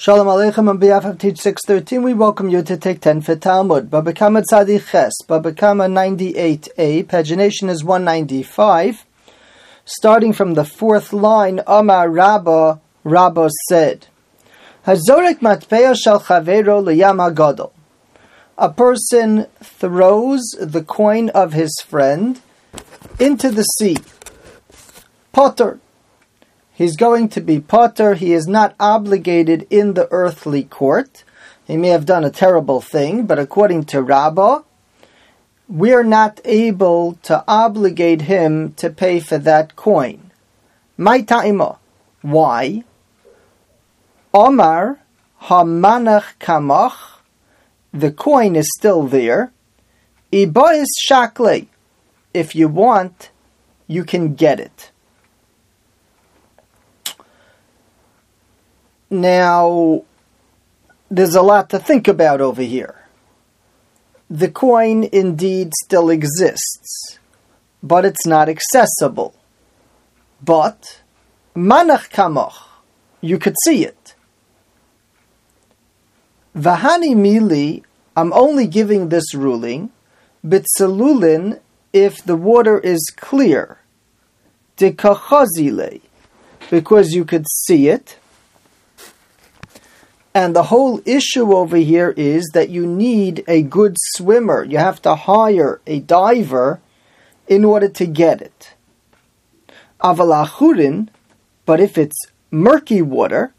Shalom Aleichem on behalf of Teach 613, we welcome you to take 10 for Talmud. Babakama Tzadi Ches, Babakama 98a, pagination is 195. Starting from the fourth line, Amar Rabba, Rabba said, Hazorek matpeya shal chavero liyam hagadol. A person throws the coin of his friend into the sea. patur he's going to be patur. He is not obligated in the earthly court. He may have done a terrible thing, but according to Rabbah, we're not able to obligate him to pay for that coin. My ta'ima. Why? Omar hamanach kamach. The coin is still there. Iba is shakle. If you want, you can get it. Now, there's a lot to think about over here. The coin indeed still exists, but it's not accessible. But, manach kamoch, you could see it. Vahani mili, I'm only giving this ruling, bitzelulin, if the water is clear. Dekachazile, because you could see it and the whole issue over here is that you need a good swimmer. You have to hire a diver in order to get it. Avalachurin, but if it's murky water,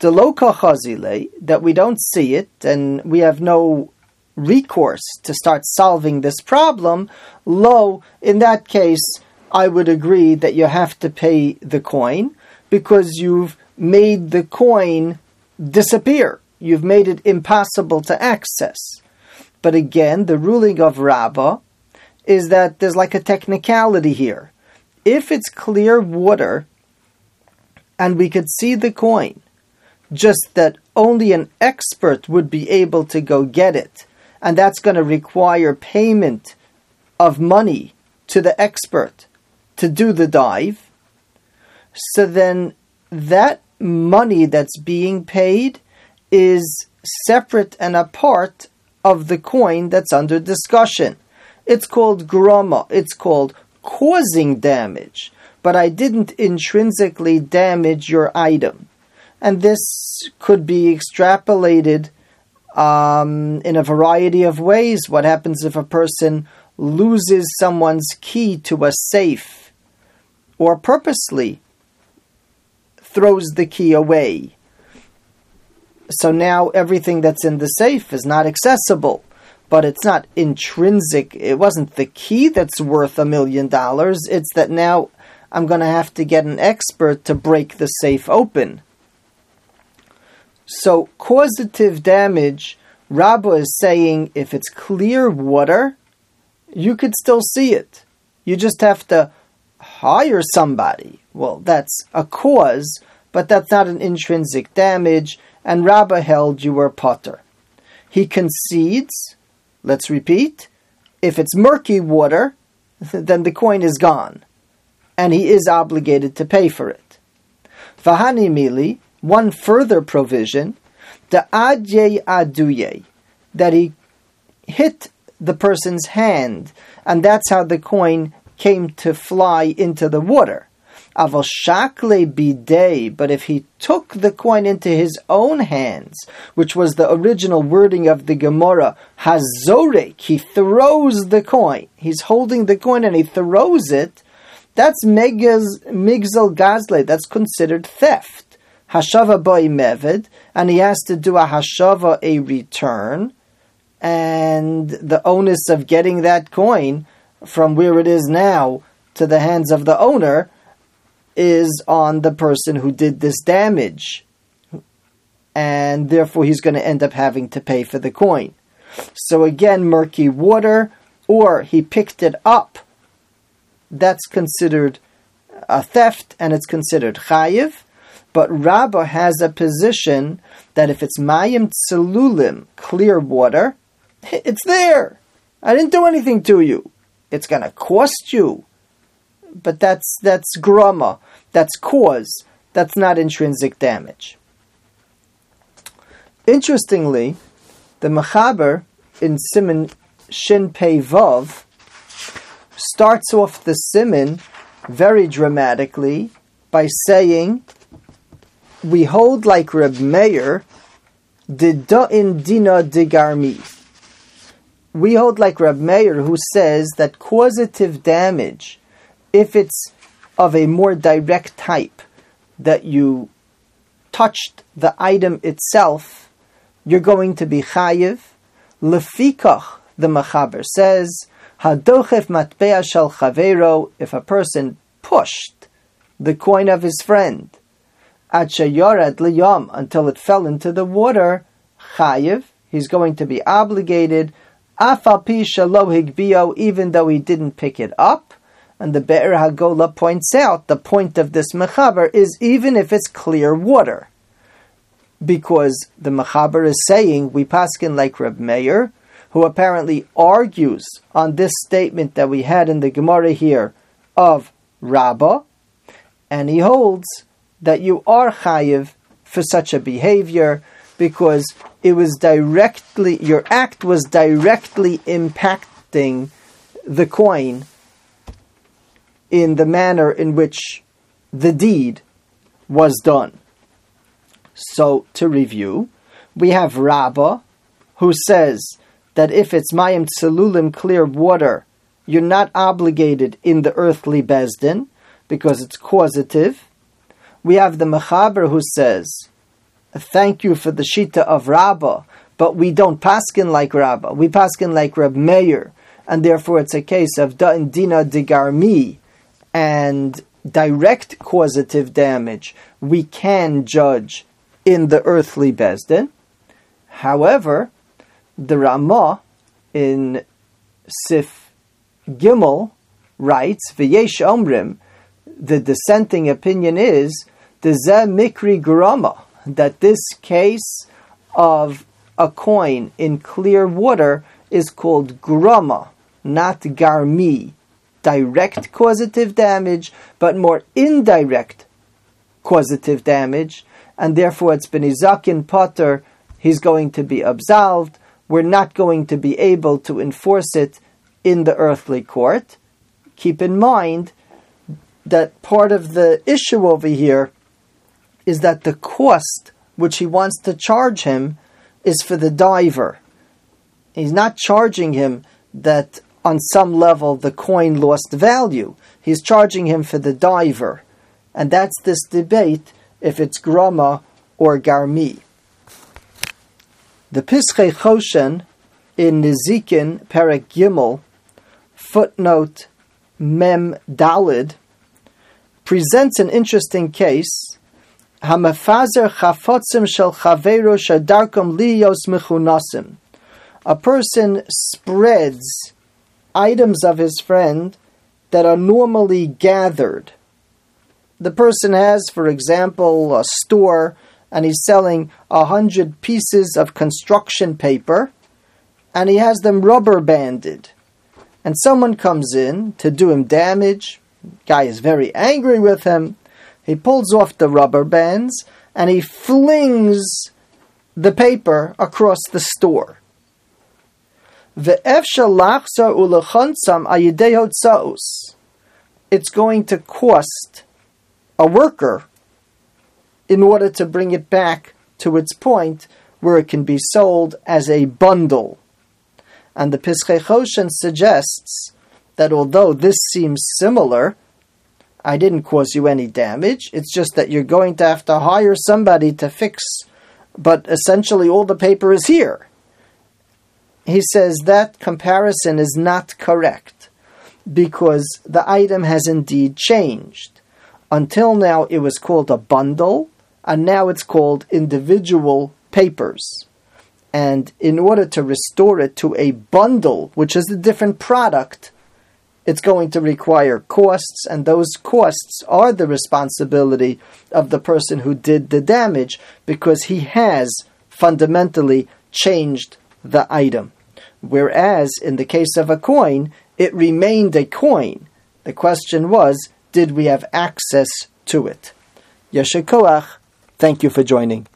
deloka chazile, that we don't see it and we have no recourse to start solving this problem, lo, in that case, I would agree that you have to pay the coin because you've made the coin disappear. You've made it impossible to access. But again, the ruling of Rabbah is that there's like a technicality here. If it's clear water and we could see the coin, just that only an expert would be able to go get it, and that's going to require payment of money to the expert to do the dive, so then that money that's being paid is separate and apart of the coin that's under discussion. It's called grama, it's called causing damage, but I didn't intrinsically damage your item. And this could be extrapolated um, in a variety of ways. What happens if a person loses someone's key to a safe or purposely throws the key away. So now everything that's in the safe is not accessible, but it's not intrinsic. It wasn't the key that's worth a million dollars. It's that now I'm going to have to get an expert to break the safe open. So causative damage, Rabbah is saying if it's clear water, you could still see it. You just have to hire somebody. Well, that's a cause, but that's not an intrinsic damage, and Rabbah held you were patur. He concedes, let's repeat, if it's murky water, then the coin is gone, and he is obligated to pay for it. Vahani mili, one further provision, the adye aduye, that he hit the person's hand, and that's how the coin came to fly into the water. Aval shakle bidei, but if he took the coin into his own hands, which was the original wording of the Gemara, hazorek, he throws the coin. He's holding the coin and he throws it. That's megaz migzal gazle. That's considered theft. Hashava boy meved, and he has to do a hashava, a return, and the onus of getting that coin from where it is now to the hands of the owner is on the person who did this damage. And therefore, he's going to end up having to pay for the coin. So, again, murky water, or he picked it up. That's considered a theft and it's considered chayiv. But Rabbah has a position that if it's mayim tselulim, clear water, it's there. I didn't do anything to you. It's going to cost you. But that's that's grama. That's cause. That's not intrinsic damage. Interestingly, the Mechaber in Siman Shin Pei Vav starts off the Siman very dramatically by saying, "We hold like Reb Meir, in dina digarmi." We hold like Reb Meir, who says that causative damage, if it's of a more direct type, that you touched the item itself, you're going to be chayiv. Lefikach, the Mechaber says, Hadochev matbea shel chavero, if a person pushed the coin of his friend, at shayored liyam, until it fell into the water, chayiv, he's going to be obligated, afal pi shalo higbio, even though he didn't pick it up. And the Be'er Hagola points out the point of this mechaber is even if it's clear water. Because the mechaber is saying, we paskin like Reb Meir, who apparently argues on this statement that we had in the Gemara here of Rabbah, and he holds that you are chayiv for such a behavior because it was directly, your act was directly impacting the coin in the manner in which the deed was done. So, to review, we have Rabbah, who says that if it's Mayim Tsalulim clear water, you're not obligated in the earthly Beis Din because it's causative. We have the Mechaber who says, Thank you for the Shita of Rabbah, but we don't paskin like Rabbah. We paskin like Reb Meir, and therefore it's a case of Dina Digarmi, and direct causative damage we can judge in the earthly Beis Din. However, the Ramah in Sif Gimel writes, V'yesh Omrim, the dissenting opinion is, the Mikri Grama, that this case of a coin in clear water is called Grama, not Garmi direct causative damage, but more indirect causative damage, and therefore it's been Izakin patur, he's going to be absolved. We're not going to be able to enforce it in the earthly court. Keep in mind that part of the issue over here is that the cost which he wants to charge him is for the diver. He's not charging him that on some level the coin lost value. He's charging him for the diver. And that's this debate if it's grama or garmi. The Pischei Choshen in Nizikin Perek Gimel, footnote Mem Dalid, presents an interesting case. Hamafazer chafotzim shel chaveru shadarkom liyos. A person spreads items of his friend that are normally gathered. The person has, for example, a store and he's selling a hundred pieces of construction paper and he has them rubber banded. And someone comes in to do him damage. Guy is very angry with him. He pulls off the rubber bands and he flings the paper across the store. It's going to cost a worker in order to bring it back to its point where it can be sold as a bundle. And the Pischei Choshen suggests that although this seems similar, I didn't cause you any damage. It's just that you're going to have to hire somebody to fix, but essentially all the paper is here he says that comparison is not correct because the item has indeed changed. Until now, it was called a bundle, and now it's called individual papers. And in order to restore it to a bundle, which is a different product, it's going to require costs, and those costs are the responsibility of the person who did the damage because he has fundamentally changed the item. Whereas in the case of a coin, it remained a coin. The question was, did we have access to it? Yeshikoach, thank you for joining.